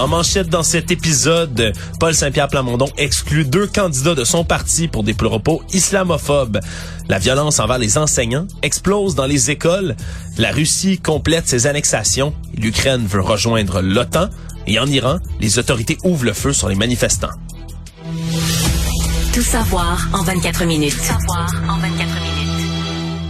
En manchette dans cet épisode, Paul Saint-Pierre Plamondon exclut deux candidats de son parti pour des propos islamophobes. La violence envers les enseignants explose dans les écoles. La Russie complète ses annexations. L'Ukraine veut rejoindre l'OTAN. Et en Iran, les autorités ouvrent le feu sur les manifestants. Tout savoir en 24 minutes. Tout savoir en 24 minutes.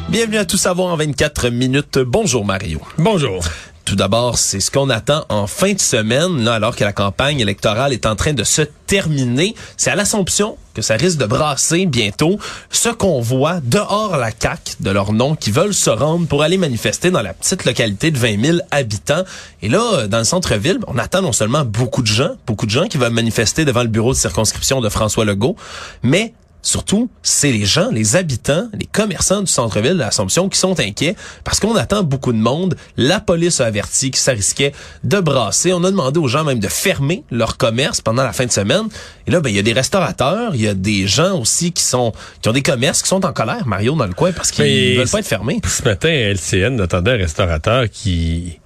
Bienvenue à Tout savoir en 24 minutes. Bonjour Mario. Bonjour. Tout d'abord, c'est ce qu'on attend en fin de semaine, là, alors que la campagne électorale est en train de se terminer. C'est à l'Assomption que ça risque de brasser bientôt ce qu'on voit dehors la CAC de leur nom qui veulent se rendre pour aller manifester dans la petite localité de 20 000 habitants. Et là, dans le centre-ville, on attend non seulement beaucoup de gens, beaucoup de gens qui veulent manifester devant le bureau de circonscription de François Legault, mais Surtout, c'est les gens, les habitants, les commerçants du centre-ville de l'Assomption qui sont inquiets parce qu'on attend beaucoup de monde. La police a averti que ça risquait de brasser. On a demandé aux gens même de fermer leur commerce pendant la fin de semaine. Et là, ben, il y a des restaurateurs, il y a des gens aussi qui sont qui ont des commerces qui sont en colère, Mario, dans le coin, parce qu'ils veulent pas être fermés. Ce matin, LCN attendait un restaurateur qui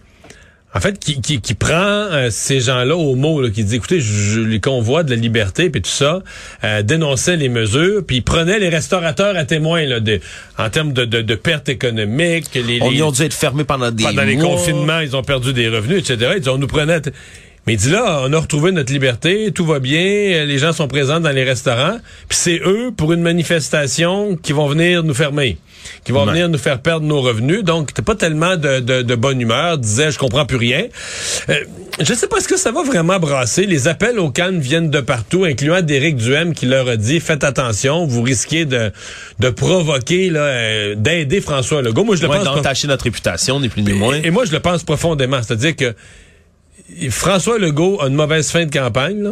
en fait, qui, qui, qui prend euh, ces gens-là au mot, là, qui dit, écoutez, je, les convois de la liberté, puis tout ça, euh, dénonçait les mesures, puis prenait les restaurateurs à témoin là, de, en termes de, de, de pertes économiques. Les, On les, y ont dû être fermés pendant des pendant les confinements, ils ont perdu des revenus, etc. Ils disent, on nous prenait... à Mais il dit là, on a retrouvé notre liberté, tout va bien, euh, les gens sont présents dans les restaurants, puis c'est eux, pour une manifestation, qui vont venir nous fermer, qui vont Ouais. venir nous faire perdre nos revenus. Donc, t'as pas tellement de, de, de bonne humeur, disait, je comprends plus rien. Euh, je sais pas ce que ça va vraiment brasser? Les appels au calme viennent de partout, incluant d'Éric Duhem qui leur a dit, faites attention, vous risquez de, de provoquer, là, euh, d'aider François Legault. Moi, je le Ouais, pense d'entacher notre réputation, ni plus ni moins. et, et moi, je le pense profondément. C'est-à-dire que François Legault a une mauvaise fin de campagne, là.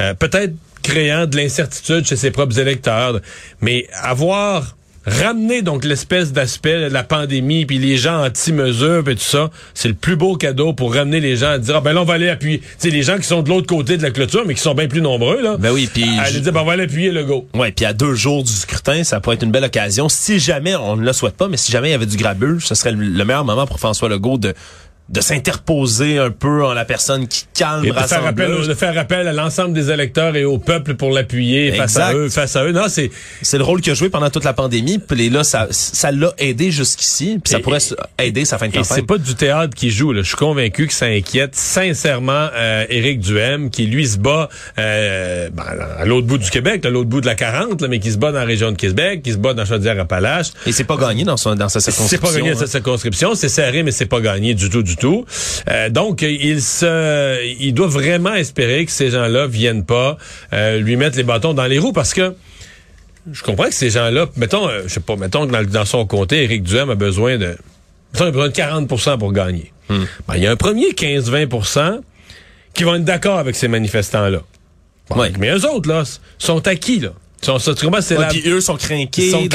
Euh, peut-être créant de l'incertitude chez ses propres électeurs, mais avoir ramené donc l'espèce d'aspect de la pandémie puis les gens anti-mesures et tout ça, c'est le plus beau cadeau pour ramener les gens à dire ah ben là on va aller appuyer, tu sais les gens qui sont de l'autre côté de la clôture mais qui sont bien plus nombreux là. Ben oui, puis aller dire ben on va aller appuyer Legault. Ouais, puis à deux jours du scrutin, ça pourrait être une belle occasion. Si jamais, on ne le souhaite pas, mais si jamais il y avait du grabuge, ce serait le le meilleur moment pour François Legault de de s'interposer un peu en la personne qui calme Et de faire, appel, de faire appel à l'ensemble des électeurs et au peuple pour l'appuyer face à eux, face à eux. Non, c'est C'est le rôle qu'il a joué pendant toute la pandémie. Puis là, ça ça l'a aidé jusqu'ici. Puis ça Et- pourrait aider sa fin de Et campagne. c'est pas du théâtre qui joue. Là. Je suis convaincu que ça inquiète sincèrement euh, Éric Duhem, qui lui se bat euh, ben, à l'autre bout du Québec, à l'autre bout de la 40, là, mais qui se bat dans la région de Québec, qui se bat dans Chaudière-Appalaches. Et c'est pas gagné dans son dans sa C'est circonscription. pas gagné hein. cette circonscription, c'est serré, mais c'est pas gagné du tout, du tout. Euh, donc, il se, il doit vraiment espérer que ces gens-là viennent pas euh, lui mettre les bâtons dans les roues, parce que je comprends que ces gens-là, mettons, euh, je sais pas, mettons que dans, dans son comté, Éric Duhem a besoin de, mettons, il a besoin de 40 pour gagner. Hmm. Ben, il y a un premier 15-20% qui vont être d'accord avec ces manifestants-là. Bon, Ouais. Mais eux autres, là, sont acquis, là. Sont, c'est Ouais, la, puis eux sont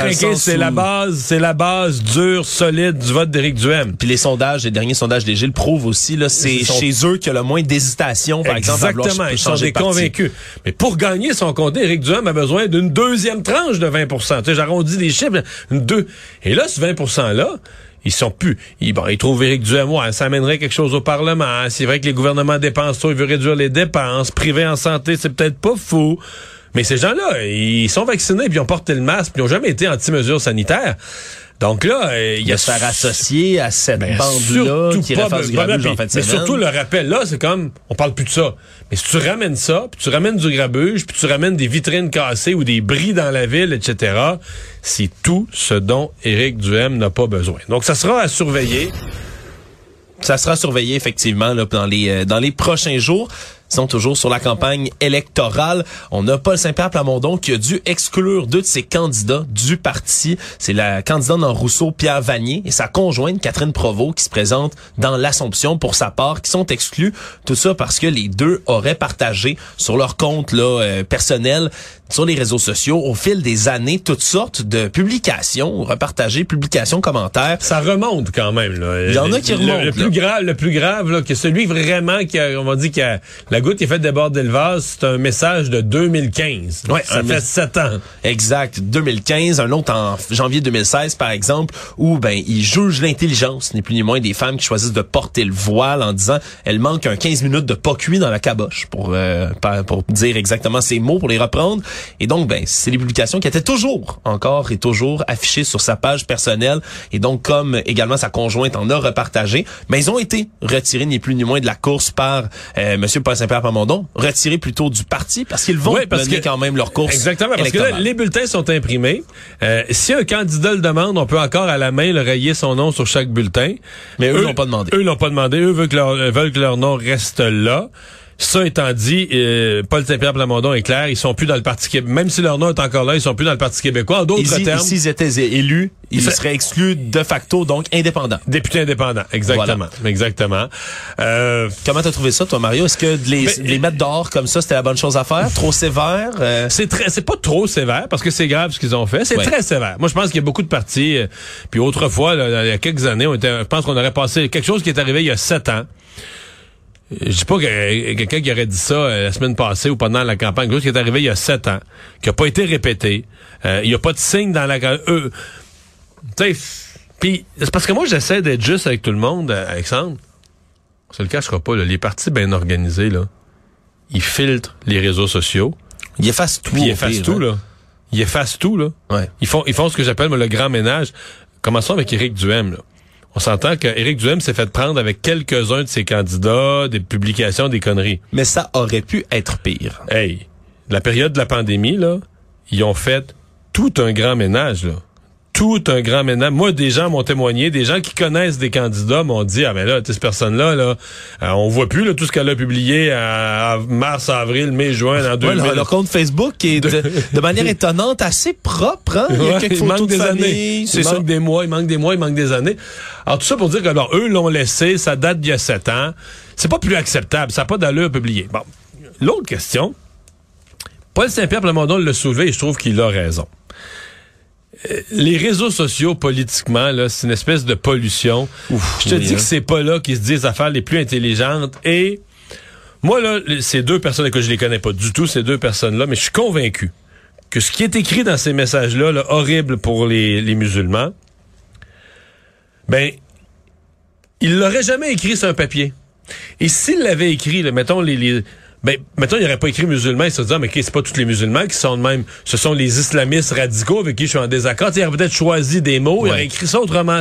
ils sont c'est où- la base, c'est la base dure, solide du vote d'Éric Duhem. Puis les sondages, les derniers sondages des Gilles prouvent aussi, là, c'est sont- chez eux qu'il y a le moins d'hésitation, par exemple, à vouloir Exactement, ils sont des de convaincus. Mais pour gagner son comté, Éric Duhem a besoin d'une deuxième tranche de 20% Tu sais, j'arrondis les chiffres, une deux. Et là, ce 20 %-là, ils sont plus. Ils, bon, ils trouvent Éric Duhem, ouais, ça amènerait quelque chose au Parlement. C'est vrai que les gouvernements dépensent trop, ils veulent réduire les dépenses. Privé en santé, c'est peut-être pas fou. Mais ces gens-là, ils sont vaccinés, puis ils ont porté le masque, puis ils ont jamais été anti-mesures sanitaires. Donc là, euh, il y a se faire associer à cette ben, bande-là qui pas, ben, grabuge en fin de Mais semaine. surtout, le rappel, là, c'est comme, on parle plus de ça. Mais si tu ramènes ça, puis tu ramènes du grabuge, puis tu ramènes des vitrines cassées ou des bris dans la ville, etc., c'est tout ce dont Éric Duhem n'a pas besoin. Donc, ça sera à surveiller. Ça sera surveillé effectivement là, dans les euh, dans les prochains jours. Sont toujours sur la campagne électorale. On a Paul Saint-Pierre Plamondon qui a dû exclure deux de ses candidats du parti. C'est la candidate dans Rousseau, Pierre Vanier, et sa conjointe, Catherine Provost, qui se présente dans l'Assomption pour sa part, qui sont exclus. Tout ça parce que les deux auraient partagé sur leur compte là, euh, personnel sur les réseaux sociaux au fil des années toutes sortes de publications, repartagées, publications, commentaires. Ça remonte quand même. Là. Il y en a qui le, remontent. Le, plus grave, le plus grave, là, que celui vraiment qui a, on va dire, qui a la goutte qui a fait déborder le vase, c'est un message de 2015. Ouais, ça fait sept ans. Exact. 2015, un autre en janvier 2016, par exemple, où ben il juge l'intelligence, ni plus ni moins, des femmes qui choisissent de porter le voile en disant elles manquent un 15 minutes de pas cuit dans la caboche pour euh, pour dire exactement ces mots pour les reprendre. Et donc ben c'est des publications qui étaient toujours encore et toujours affichées sur sa page personnelle et donc comme également sa conjointe en a repartagé, mais ils ont été retirés ni plus ni moins de la course par euh, monsieur Paul Saint-Pierre retirés plutôt du parti parce qu'ils vont Ouais, parce mener que- quand même leur course. Exactement, parce que là, les bulletins sont imprimés. Euh, si un candidat le demande, on peut encore à la main le rayer son nom sur chaque bulletin. Mais eux l'ont pas demandé. Eux l'ont pas demandé. Eux veulent que leur, euh, veulent que leur nom reste là. Ça étant dit, euh, Paul Saint-Pierre Plamondon est clair, ils sont plus dans le Parti québécois. Même si leur nom est encore là, ils sont plus dans le Parti québécois. En d'autres termes, s'ils étaient élus, ils Ça- seraient exclus de facto, donc indépendants. députés indépendants. Exactement. Exactement. Euh, Comment t'as trouvé ça, toi, Mario? Est-ce que de les, Mais- de les mettre dehors comme ça, c'était la bonne chose à faire? Trop sévère? Euh, C'est très, c'est pas trop sévère parce que c'est grave ce qu'ils ont fait. C'est Ouais. très sévère. Moi, je pense qu'il y a beaucoup de partis. euh, puis autrefois, là, il y a quelques années, on était, je pense qu'on aurait passé quelque chose qui est arrivé il y a sept ans. Euh, Je dis pas que euh, quelqu'un qui aurait dit ça euh, la semaine passée ou pendant la campagne, chose qui est arrivé il y a sept ans, qui a pas été répété. Euh, il y a pas de signe dans la. Eux, tu sais, puis c'est parce que moi j'essaie d'être juste avec tout le monde, euh, Alexandre. On se le cachera pas. Là, les partis bien organisés là, ils filtrent les réseaux sociaux. ils effacent tout. Ils effacent pire, tout, hein. là. Ils effacent tout, là. Ouais. Ils font, ils font ce que j'appelle le grand ménage. Commençons avec Éric Duhem, là. On s'entend qu'Éric Duhem s'est fait prendre avec quelques-uns de ses candidats, des publications, des conneries. Mais ça aurait pu être pire. Hey, la période de la pandémie, là, ils ont fait tout un grand ménage, là. Tout un grand ménage. Moi, des gens m'ont témoigné, des gens qui connaissent des candidats m'ont dit, ah ben là, cette personne-là, là, euh, on voit plus là, tout ce qu'elle a publié à, à mars, avril, mai, juin, en Ouais, 2000. leur, leur compte Facebook est de, de manière étonnante assez propre. Hein? Il y a Ouais, quelques il photos manque de des années. Il ça. manque des mois, il manque des mois, il manque des années. Alors tout ça pour dire que alors eux l'ont laissé, ça date d'il y a sept ans. C'est pas plus acceptable, ça n'a pas d'allure publié. Bon, l'autre question, Paul Saint-Pierre Plamondon l'a soulevé et je trouve qu'il a raison. Euh, Les réseaux sociaux, politiquement, là, c'est une espèce de pollution. je te oui, dis hein. que c'est pas là qu'ils se disent les affaires les plus intelligentes. Et moi, là, ces deux personnes, que je les connais pas du tout, ces deux personnes-là, mais je suis convaincu que ce qui est écrit dans ces messages-là, là, horrible pour les, les musulmans, ben, il l'aurait jamais écrit sur un papier. Et s'il l'avait écrit, là, mettons les, les ben, mettons, il n'aurait pas écrit musulman, il se dit, ah, mais OK, c'est pas tous les musulmans qui sont de même. Ce sont les islamistes radicaux avec qui je suis en désaccord. Tu sais, il aurait peut-être choisi des mots, il aurait écrit ça autrement.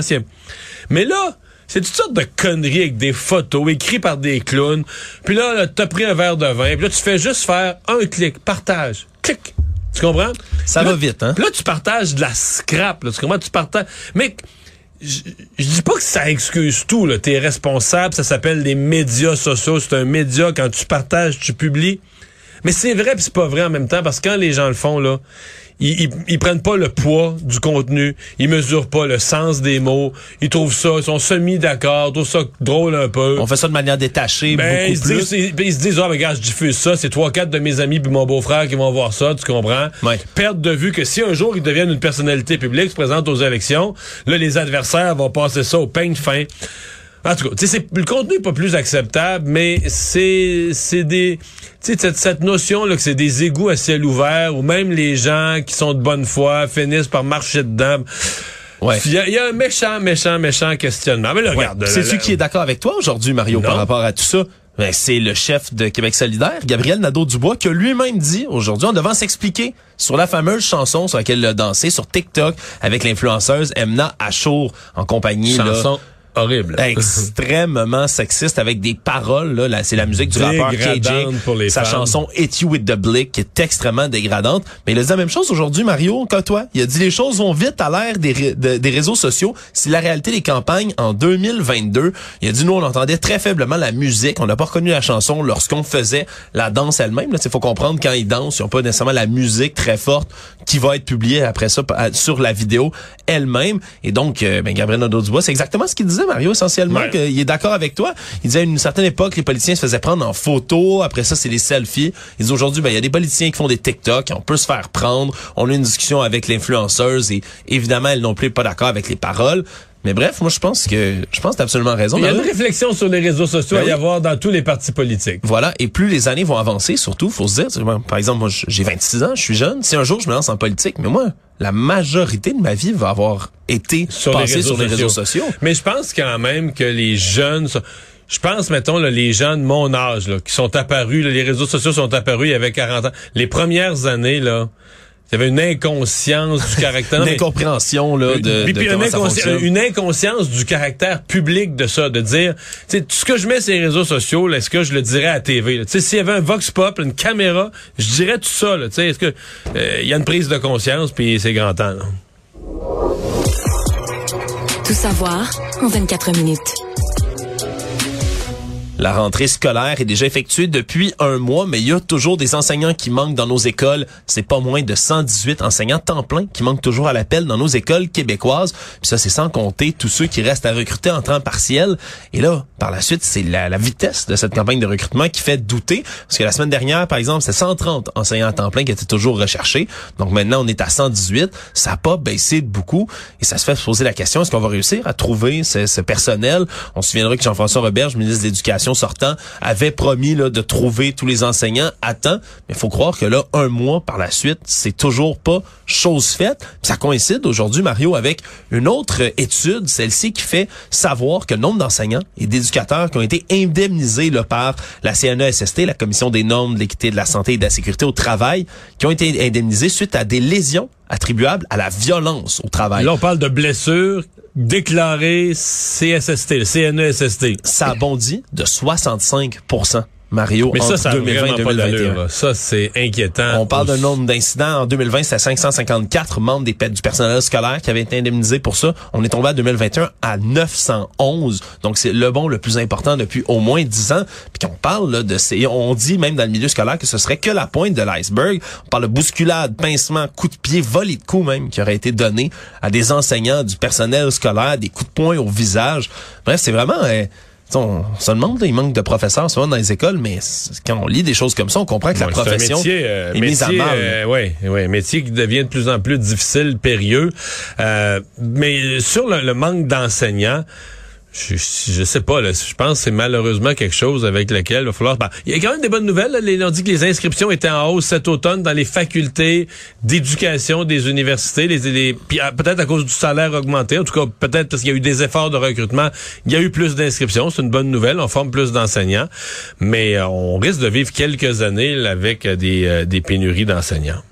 Mais là, c'est toutes sortes de conneries avec des photos écrites par des clowns. Puis là, là t'as pris un verre de vin. Puis là, tu fais juste faire un clic, partage, clic. Tu comprends? Ça va vite, hein? puis là, tu partages de la scrap. Là, tu comprends? Tu partages... Mais je dis pas que ça excuse tout. Tu es responsable. Ça s'appelle les médias sociaux. C'est un média. Quand tu partages, tu publies. Mais c'est vrai puis c'est pas vrai en même temps parce que quand les gens le font, là, ils, ils, ils prennent pas le poids du contenu, ils mesurent pas le sens des mots, ils trouvent ça, ils sont semi-d'accord, ils trouvent ça drôle un peu. On fait ça de manière détachée, Ben, ils beaucoup se, plus. disent, ils, ils se disent, ah, mais regarde, je diffuse ça, c'est trois, quatre de mes amis puis mon beau-frère qui vont voir ça, tu comprends? Ouais. Perdre de vue que si un jour ils deviennent une personnalité publique, se présentent aux élections, là, les adversaires vont passer ça au peigne fin. En tout cas, tu sais, c'est- le contenu est pas plus acceptable, mais c'est, c'est des, cette, cette notion, là, que c'est des égouts à ciel ouvert, où même les gens qui sont de bonne foi finissent par marcher dedans. Ouais. Il y, y a un méchant, méchant, méchant questionnement. Mais là, regarde. C'est là, celui là- qui est d'accord avec toi aujourd'hui, Mario, Non. par rapport à tout ça. Ben, c'est le chef de Québec solidaire, Gabriel Nadeau-Dubois, qui a lui-même dit aujourd'hui, en devant s'expliquer sur la fameuse chanson sur laquelle il a dansé sur TikTok avec l'influenceuse Emna Achour en compagnie là, Chanson horrible. extrêmement sexiste avec des paroles. Là, c'est la musique du rappeur KJ. Pour les sa femmes. chanson Hit You With The Blick qui est extrêmement dégradante. Mais il a dit la même chose aujourd'hui, Mario, que toi. Il a dit les choses vont vite à l'ère des, de- des réseaux sociaux. C'est la réalité des campagnes en 2022. Il a dit nous, on entendait très faiblement la musique. On n'a pas reconnu la chanson lorsqu'on faisait la danse elle-même. Il faut comprendre quand ils dansent, ils n'ont pas nécessairement la musique très forte qui va être publiée après ça sur la vidéo elle-même. Et donc, euh, ben, Gabriel Nadeau-Dubois, c'est exactement ce qu'il disait, Mario, essentiellement, Ouais. qu'il est d'accord avec toi. Il disait à une certaine époque, les politiciens se faisaient prendre en photo. Après ça, c'est les selfies. Il dit aujourd'hui, ben, il y a des politiciens qui font des TikTok. On peut se faire prendre. On a une discussion avec l'influenceuse et évidemment, elle non plus pas d'accord avec les paroles. Mais bref, moi, je pense que, je pense que t'as absolument raison. Il y a une réflexion sur les réseaux sociaux Ben à y avoir dans tous les partis politiques. Voilà, et plus les années vont avancer, surtout, faut se dire, moi, par exemple, moi, j'ai 26 ans, je suis jeune. Si un jour je me lance en politique, mais moi, la majorité de ma vie va avoir été Sur passée sur les sociaux. réseaux sociaux. Mais je pense quand même que les jeunes... sont- Je pense, mettons, là, les gens de mon âge, là, qui sont apparus, là, les réseaux sociaux sont apparus il y avait 40 ans. Les premières années, là, il y avait une inconscience du caractère. Une incompréhension là, de, Puis, de puis comment une, inconsci- inconscience du caractère public de ça, de dire, tu sais, tout ce que je mets sur les réseaux sociaux, là, est-ce que je le dirais à la TV? là? Tu sais, s'il y avait un vox pop, une caméra, je dirais tout ça. là, Tu sais, est-ce que euh, il y a une prise de conscience, puis c'est grand temps. là. Tout savoir en 24 minutes. La rentrée scolaire est déjà effectuée depuis un mois, mais il y a toujours des enseignants qui manquent dans nos écoles. C'est pas moins de 118 enseignants temps plein qui manquent toujours à l'appel dans nos écoles québécoises. Puis ça, c'est sans compter tous ceux qui restent à recruter en temps partiel. Et là, par la suite, c'est la, vitesse de cette campagne de recrutement qui fait douter. Parce que la semaine dernière, par exemple, c'est 130 enseignants à temps plein qui étaient toujours recherchés. Donc maintenant, on est à 118. Ça n'a pas baissé de beaucoup. Et ça se fait se poser la question, est-ce qu'on va réussir à trouver ce, ce personnel? On se souviendra que Jean-François Roberge, ministre de l'Éducation sortant, avait promis de trouver tous les enseignants à temps. Mais il faut croire que là, un mois par la suite, c'est toujours pas chose faite. Ça coïncide aujourd'hui, Mario, avec une autre étude, celle-ci qui fait savoir que le nombre d'enseignants et d'éducateurs qui ont été indemnisés par la CNESST, la Commission des normes de l'équité, de la santé et de la sécurité au travail, qui ont été indemnisés suite à des lésions attribuables à la violence au travail. Là, on parle de blessures déclarées CSST, le CNESST. ça a bondi de 65 Mario, Mais ça, entre ça a 2020 vraiment et pas 2021. d'allure. là. Ça, c'est inquiétant. On parle d'un nombre d'incidents. En 2020, c'était 554 membres des, du personnel scolaire qui avaient été indemnisés pour ça. On est tombé à 2021 à 911. Donc, c'est le bon le plus important depuis au moins 10 ans. Puis qu'on parle là, de ces... On dit même dans le milieu scolaire que ce serait que la pointe de l'iceberg. On parle de bousculade, pincement, coups de pied, volée de coups même qui auraient été donnés à des enseignants, du personnel scolaire, des coups de poing au visage. Bref, c'est vraiment... euh, On se demande, là, il manque de professeurs souvent dans les écoles, mais quand on lit des choses comme ça, on comprend que la Ouais, c'est un profession métier, euh, est mise à métier, mal. euh, ouais, ouais, métier qui devient de plus en plus difficile, périlleux. Euh, mais sur le, le manque d'enseignants, je, je sais pas, là, je pense que c'est malheureusement quelque chose avec lequel il va falloir... ben, il y a quand même des bonnes nouvelles. On dit que les inscriptions étaient en hausse cet automne dans les facultés d'éducation des universités. Ah, peut-être à cause du salaire augmenté. En tout cas, peut-être parce qu'il y a eu des efforts de recrutement. Il y a eu plus d'inscriptions. C'est une bonne nouvelle. On forme plus d'enseignants. Mais euh, on risque de vivre quelques années avec euh, euh, des pénuries d'enseignants.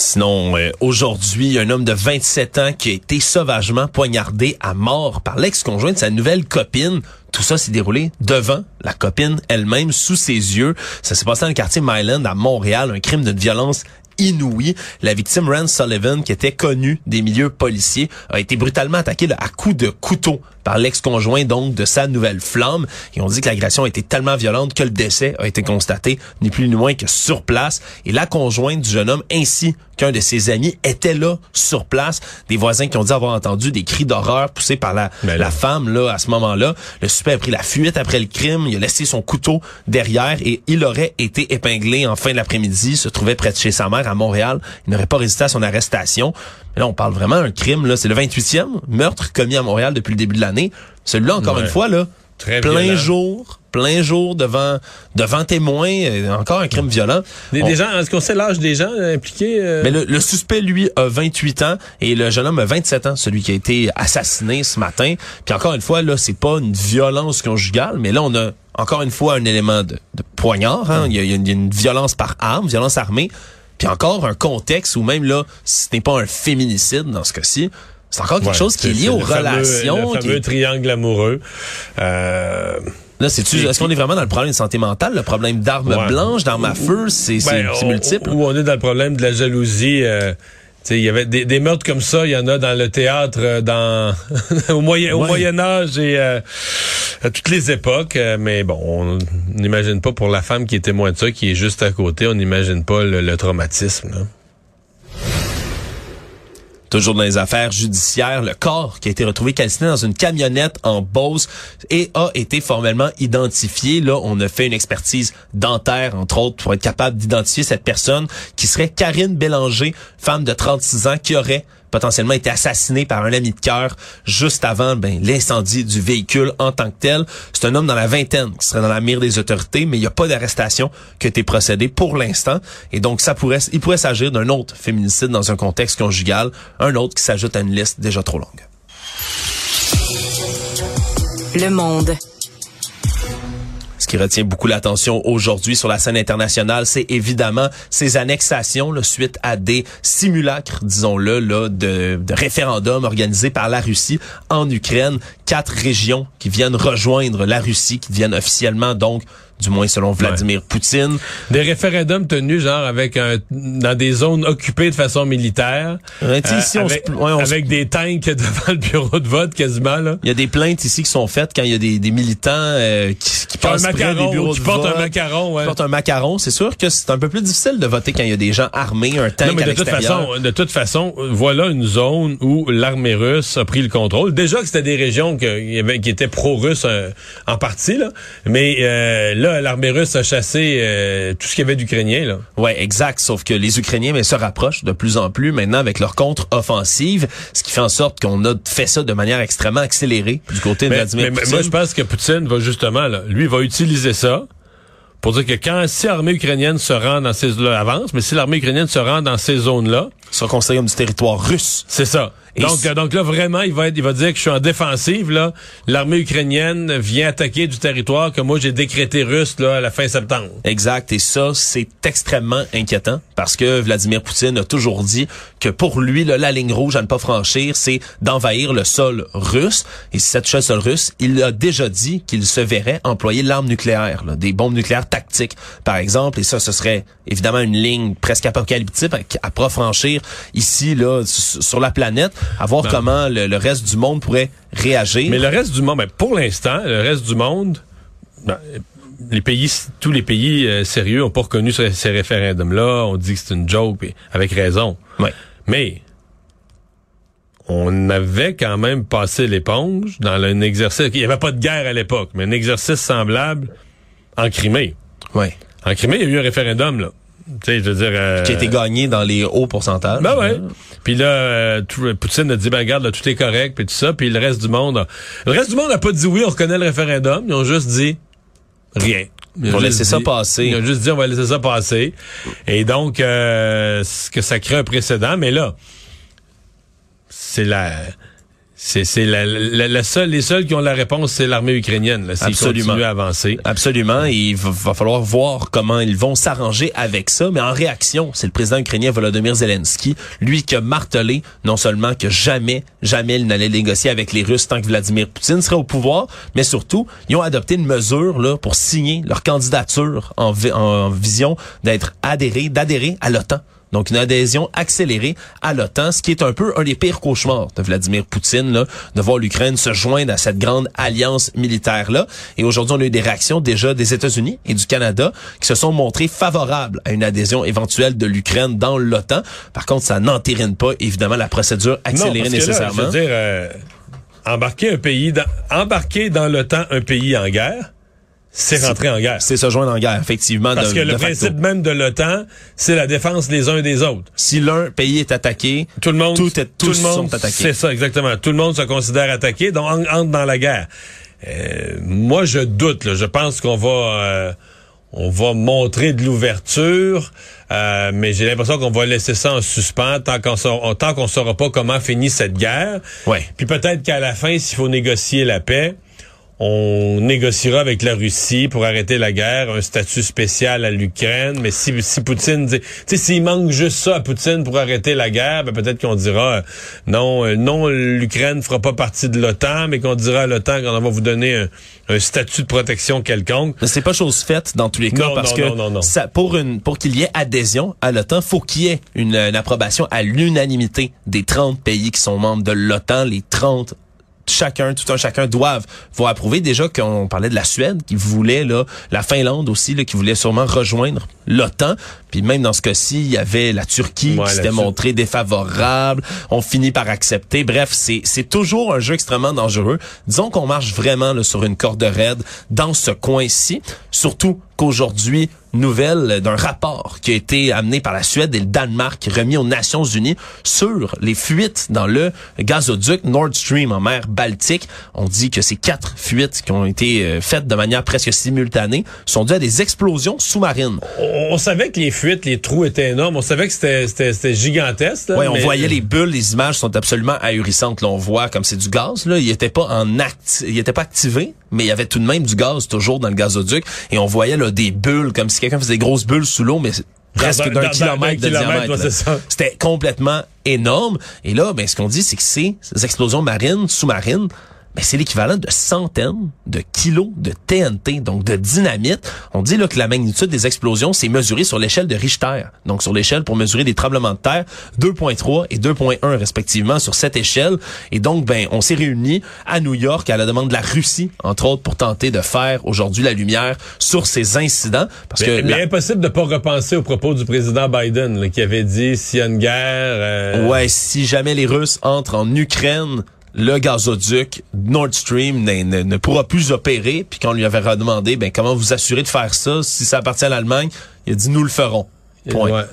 Sinon, euh, aujourd'hui, un homme de 27 ans qui a été sauvagement poignardé à mort par l'ex-conjoint de sa nouvelle copine. Tout ça s'est déroulé devant la copine elle-même, sous ses yeux. Ça s'est passé dans le quartier Myland à Montréal, un crime de violence inouï. La victime, Rand Sullivan, qui était connue des milieux policiers, a été brutalement attaquée à coups de couteau par l'ex-conjoint donc de sa nouvelle flamme. Et on dit que l'agression a été tellement violente que le décès a été constaté, ni plus ni moins que sur place. Et la conjointe du jeune homme ainsi qu'un de ses amis étaient là sur place. Des voisins qui ont dit avoir entendu des cris d'horreur poussés par la, Ben la femme là à ce moment-là. Le suspect a pris la fuite après le crime. Il a laissé son couteau derrière et il aurait été épinglé en fin de l'après-midi. Il se trouvait près de chez sa mère à Montréal. Il n'aurait pas résisté à son arrestation. Mais là, on parle vraiment d'un crime. là. C'est le 28e meurtre commis à Montréal depuis le début de l'année. Celui-là, encore Ouais. une fois, là, Très plein violent. jour, plein jour devant devant témoins. encore un crime violent. Des, On- des gens, est-ce qu'on sait l'âge des gens euh, impliqués? euh? mais le, le suspect, lui, a 28 ans et le jeune homme a 27 ans, celui qui a été assassiné ce matin. Puis encore une fois, là, c'est pas une violence conjugale, mais là, on a encore une fois un élément de, de poignard. Hein? Il, y a, il y a une, il y a une violence par arme, violence armée. Puis encore un contexte où même là, ce n'est pas un féminicide dans ce cas-ci. C'est encore quelque Ouais, chose qui est c'est- lié c'est aux le fameux- relations. Le fameux triangle amoureux. Euh, Là, c'est-tu, Et est-ce qu'on est vraiment dans le problème de santé mentale, le problème d'armes Ouais. blanches, d'armes à feu, c'est, c'est, ben, c'est multiple. Où on est dans le problème de la jalousie. euh, tu il y avait des, des meurtres comme ça, il y en a dans le théâtre, euh, dans au moyen au. Moyen Âge et euh, à toutes les époques. euh, mais bon, on n'imagine pas pour la femme qui est témoin de ça, qui est juste à côté, on n'imagine pas le, le traumatisme. là. Toujours dans les affaires judiciaires, le corps qui a été retrouvé calciné dans une camionnette en Beauce et a été formellement identifié. Là, on a fait une expertise dentaire, entre autres, pour être capable d'identifier cette personne qui serait Karine Bélanger, femme de 36 ans, qui aurait potentiellement été assassinée par un ami de cœur juste avant ben, l'incendie du véhicule en tant que tel. C'est un homme dans la vingtaine qui serait dans la mire des autorités, mais il n'y a pas d'arrestation qui a été procédée pour l'instant. Et donc, ça pourrait, il pourrait s'agir d'un autre féminicide dans un contexte conjugal, un autre qui s'ajoute à une liste déjà trop longue. Le monde. Ce qui retient beaucoup l'attention aujourd'hui sur la scène internationale, c'est évidemment ces annexations là, suite à des simulacres, disons-le, de, référendums organisés par la Russie en Ukraine. Quatre régions qui viennent rejoindre la Russie, qui deviennent officiellement donc du moins selon Vladimir Poutine. Des référendums tenus genre avec un dans des zones occupées de façon militaire, Ouais, sais, ici, on avec, se- ouais, on avec des tanks devant le bureau de vote quasiment là. Il y a des plaintes ici qui sont faites quand il y a des, des militants euh, qui, qui un passent près des macaron, bureaux qui de portent un macaron, ouais. qui portent un macaron. C'est sûr que c'est un peu plus difficile de voter quand il y a des gens armés, un tank Non, mais à de toute façon, de toute façon, voilà une zone où l'armée russe a pris le contrôle. Déjà que c'était des régions que- qui étaient pro-russes euh, en partie, là. Mais euh, là, l'armée russe a chassé euh, tout ce qu'il y avait d'Ukrainien, là. Ouais, exact. Sauf que les Ukrainiens mais, se rapprochent de plus en plus maintenant avec leur contre-offensive, ce qui fait en sorte qu'on a fait ça de manière extrêmement accélérée du côté de Mais, Vladimir mais- mais Poutine. moi, je pense que Poutine va justement, là, lui, va utiliser ça pour dire que quand si l'armée ukrainienne se rend dans ces là avance, mais si l'armée ukrainienne se rend dans ces zones-là, Ça considéré comme du territoire russe. c'est ça. Et donc, euh, donc là, vraiment, il va être, il va dire que je suis en défensive, là. L'armée ukrainienne vient attaquer du territoire que moi j'ai décrété russe, là, à la fin septembre. Exact. Et ça, c'est extrêmement inquiétant parce que Vladimir Poutine a toujours dit que pour lui, là, la ligne rouge à ne pas franchir, c'est d'envahir le sol russe. Et si ça touchait le sol russe, il a déjà dit qu'il se verrait employer l'arme nucléaire, là, des bombes nucléaires tactiques, par exemple. Et ça, ce serait évidemment une ligne presque apocalyptique à, à pas franchir ici, là, sur la planète, à voir comment le, le reste du monde pourrait réagir. Mais le reste du monde, ben, pour l'instant, le reste du monde, ben, les pays, tous les pays euh, sérieux ont pas reconnu ce- ces référendums-là. On dit que c'est une joke, avec raison. Ouais. Mais on avait quand même passé l'éponge dans un exercice. Il n'y avait pas de guerre à l'époque, mais un exercice semblable en Crimée. Ouais. En Crimée, il y a eu un référendum, là. Tu sais, je veux dire. euh, Qui a été gagné dans les hauts pourcentages. ben ouais. Puis là, euh, tout- Poutine a dit, ben regarde, là, tout est correct, puis tout ça. Puis le reste du monde, a... le reste du monde n'a pas dit oui, on reconnaît le référendum. Ils ont juste dit rien. Ils ont juste laissé ça passer. Ils ont juste dit, on va laisser ça passer. Et donc, euh, ce que ça crée un précédent. Mais là, c'est la... C'est, c'est la, la, la seule, les seuls qui ont la réponse, c'est l'armée ukrainienne. Là, Absolument. à avancer. Absolument. Et il va, va falloir voir comment ils vont s'arranger avec ça. Mais en réaction, c'est le président ukrainien Volodymyr Zelensky, lui qui a martelé non seulement que jamais, jamais il n'allait négocier avec les Russes tant que Vladimir Poutine serait au pouvoir, mais surtout, ils ont adopté une mesure là pour signer leur candidature en, vi- en vision d'être adhéré, d'adhérer à l'OTAN. Donc une adhésion accélérée à l'OTAN, ce qui est un peu un des pires cauchemars de Vladimir Poutine, là, de voir l'Ukraine se joindre à cette grande alliance militaire-là. Et aujourd'hui, on a eu des réactions déjà des États-Unis et du Canada qui se sont montrés favorables à une adhésion éventuelle de l'Ukraine dans l'OTAN. Par contre, ça n'entérine pas, évidemment, la procédure accélérée non, parce que là, nécessairement. je veux dire, euh, embarquer un pays dans, embarquer dans l'OTAN un pays en guerre, c'est rentrer en guerre. C'est se joindre en guerre, effectivement. Parce de- que le facto. principe même de l'OTAN, c'est la défense les uns des autres. Si l'un pays est attaqué, Tout le monde, tout est, tous tout le monde, sont attaqués. c'est ça exactement. Tout le monde se considère attaqué, donc en- entre dans la guerre. Euh, moi, je doute. Là. Je pense qu'on va, euh, on va montrer de l'ouverture, euh, mais j'ai l'impression qu'on va laisser ça en suspens tant qu'on saura, tant qu'on saura pas comment finit cette guerre. Ouais. Puis peut-être qu'à la fin, s'il faut négocier la paix, on négociera avec la Russie pour arrêter la guerre, un statut spécial à l'Ukraine. Mais si, si Poutine dit, tu sais, s'il manque juste ça à Poutine pour arrêter la guerre, ben peut-être qu'on dira euh, non, euh, non, l'Ukraine fera pas partie de l'OTAN, mais qu'on dira à l'OTAN qu'on va vous donner un, statut de protection quelconque. Mais c'est pas chose faite dans tous les cas parce que ça, pour une pour qu'il y ait adhésion à l'OTAN, faut qu'il y ait une, une approbation à l'unanimité des 30 pays qui sont membres de l'OTAN, les 30 chacun, tout un chacun doivent vont approuver. Déjà qu'on parlait de la Suède qui voulait là, la Finlande aussi là, qui voulait sûrement rejoindre l'OTAN. Puis même dans ce cas-ci, il y avait la Turquie qui s'était montrée défavorable. On finit par accepter. Bref, c'est c'est toujours un jeu extrêmement dangereux. Disons qu'on marche vraiment là, sur une corde raide dans ce coin-ci, surtout qu'aujourd'hui, nouvelle d'un rapport qui a été amené par la Suède et le Danemark, remis aux Nations Unies sur les fuites dans le gazoduc Nord Stream en mer Baltique. On dit que ces quatre fuites qui ont été euh, faites de manière presque simultanée sont dues à des explosions sous-marines. On, savait que les fuites, les trous étaient énormes. On savait que c'était gigantesque. Oui, on voyait les bulles, les images sont absolument ahurissantes. Là, on voit comme c'est du gaz. Là, il était pas en acte, il était pas activé, mais il y avait tout de même du gaz toujours dans le gazoduc et on voyait là des bulles comme si quelqu'un faisait des grosses bulles sous l'eau, mais presque d'un kilomètre de diamètre. C'était complètement énorme. Et là, ben, ce qu'on dit, c'est que ces explosions marines, sous-marines, mais c'est l'équivalent de centaines de kilos de TNT, donc de dynamite. On dit là que la magnitude des explosions s'est mesurée sur l'échelle de Richter, donc sur l'échelle pour mesurer des tremblements de terre, 2.3 et 2.1 respectivement sur cette échelle. Et donc, ben, on s'est réunis à New York à la demande de la Russie, entre autres, pour tenter de faire aujourd'hui la lumière sur ces incidents. Parce mais, que mais impossible de pas repenser au propos du président Biden qui avait dit s'il y a une guerre. Euh, ouais, si jamais les Russes entrent en Ukraine le gazoduc Nord Stream ne, ne, pourra plus opérer, puis qu'on lui avait redemandé ben comment vous assurez de faire ça si ça appartient à l'Allemagne, il a dit nous le ferons. Point.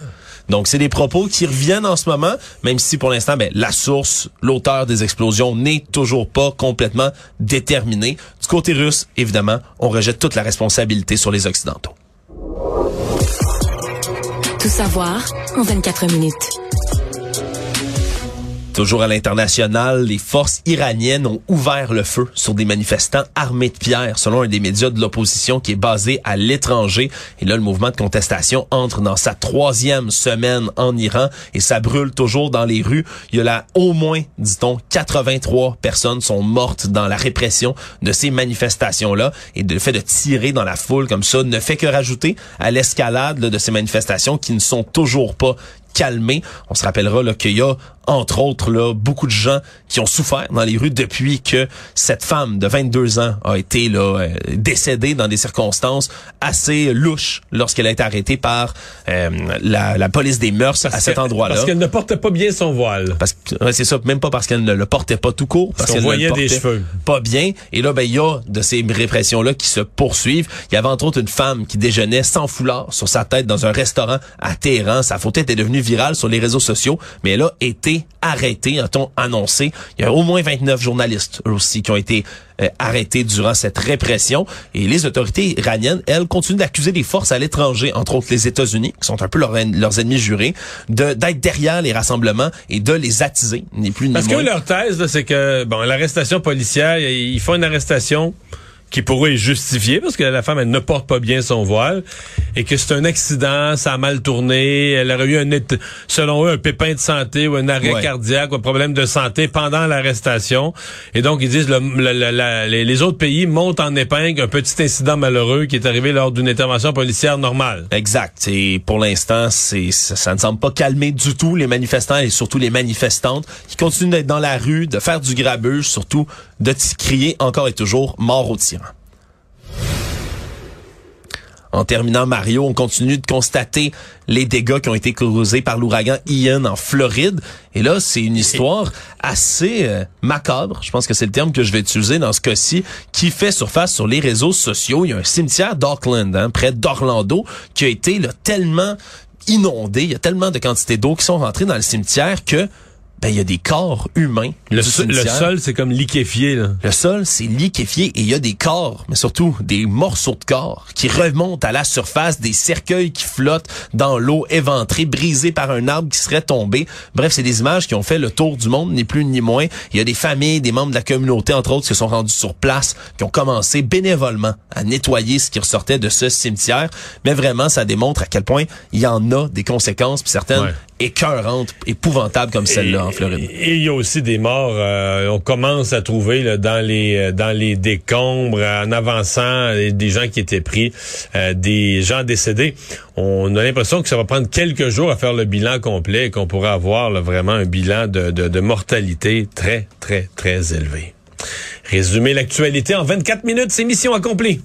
Donc c'est des propos qui reviennent en ce moment, même si pour l'instant ben, la source, l'auteur des explosions n'est toujours pas complètement déterminé. Du côté russe, évidemment, on rejette toute la responsabilité sur les occidentaux. Tout savoir en 24 minutes. Toujours à l'international, les forces iraniennes ont ouvert le feu sur des manifestants armés de pierres, selon un des médias de l'opposition qui est basé à l'étranger. Et là, le mouvement de contestation entre dans sa troisième semaine en Iran et ça brûle toujours dans les rues. Il y a là au moins, dit-on, 83 personnes sont mortes dans la répression de ces manifestations-là. Et le fait de tirer dans la foule comme ça ne fait que rajouter à l'escalade de ces manifestations qui ne sont toujours pas calmer. On se rappellera qu'il y a entre autres là beaucoup de gens qui ont souffert dans les rues depuis que cette femme de 22 ans a été là euh, décédée dans des circonstances assez louches lorsqu'elle a été arrêtée par euh, la, la, police des mœurs à cet endroit-là. Parce qu'elle ne portait pas bien son voile. Parce que c'est ça, même pas parce qu'elle ne le portait pas tout court, parce, qu'elle voyait des cheveux. Pas bien. Et là, ben il y a de ces répressions là qui se poursuivent. Il y avait entre autres une femme qui déjeunait sans foulard sur sa tête dans un restaurant à Téhéran. Sa photo était devenue virale sur les réseaux sociaux, mais elle a été arrêtés, a-t-on annoncé. Il y a au moins 29 journalistes aussi qui ont été euh, arrêtés durant cette répression. Et les autorités iraniennes, elles, continuent d'accuser les forces à l'étranger, entre autres les États-Unis, qui sont un peu leurs, ennemis jurés, de d'être derrière les rassemblements et de les attiser, ni plus ni Parce moins. Parce que leur thèse, c'est que bon, l'arrestation policière, ils font une arrestation qui pourrait justifier parce que la femme elle ne porte pas bien son voile et que c'est un accident, ça a mal tourné, elle aurait eu un selon eux un pépin de santé ou un arrêt cardiaque ou un problème de santé pendant l'arrestation et donc ils disent le, les, autres pays montent en épingle un petit incident malheureux qui est arrivé lors d'une intervention policière normale. Exact. Et pour l'instant, c'est ça, ne semble pas calmer du tout les manifestants et surtout les manifestantes qui continuent d'être dans la rue, de faire du grabuge, surtout de crier encore et toujours mort au tyran. En terminant, Mario, on continue de constater les dégâts qui ont été causés par l'ouragan Ian en Floride. Et là, c'est une histoire assez euh, macabre, je pense que c'est le terme que je vais utiliser dans ce cas-ci, qui fait surface sur les réseaux sociaux. Il y a un cimetière d'Auckland, hein, près d'Orlando, qui a été là, tellement inondé. Il y a tellement de quantités d'eau qui sont rentrées dans le cimetière que ben il y a des corps humains. Le, so- sol, c'est comme liquéfié. Là. Le sol, c'est liquéfié et il y a des corps, mais surtout des morceaux de corps qui remontent à la surface, des cercueils qui flottent dans l'eau, éventrés, brisés par un arbre qui serait tombé. Bref, c'est des images qui ont fait le tour du monde, ni plus ni moins. Il y a des familles, des membres de la communauté, entre autres, qui se sont rendus sur place, qui ont commencé bénévolement à nettoyer ce qui ressortait de ce cimetière. Mais vraiment, ça démontre à quel point il y en a des conséquences, puis certaines Ouais. écœurantes, épouvantables comme celle-là Et il y a aussi des morts. euh, on commence à trouver là, dans les euh, dans les décombres, en avançant, des gens qui étaient pris, euh, des gens décédés. On a l'impression que ça va prendre quelques jours à faire le bilan complet et qu'on pourra avoir vraiment un bilan de, de, de mortalité très, très, très élevé. Résumer l'actualité en 24 minutes, c'est mission accomplie.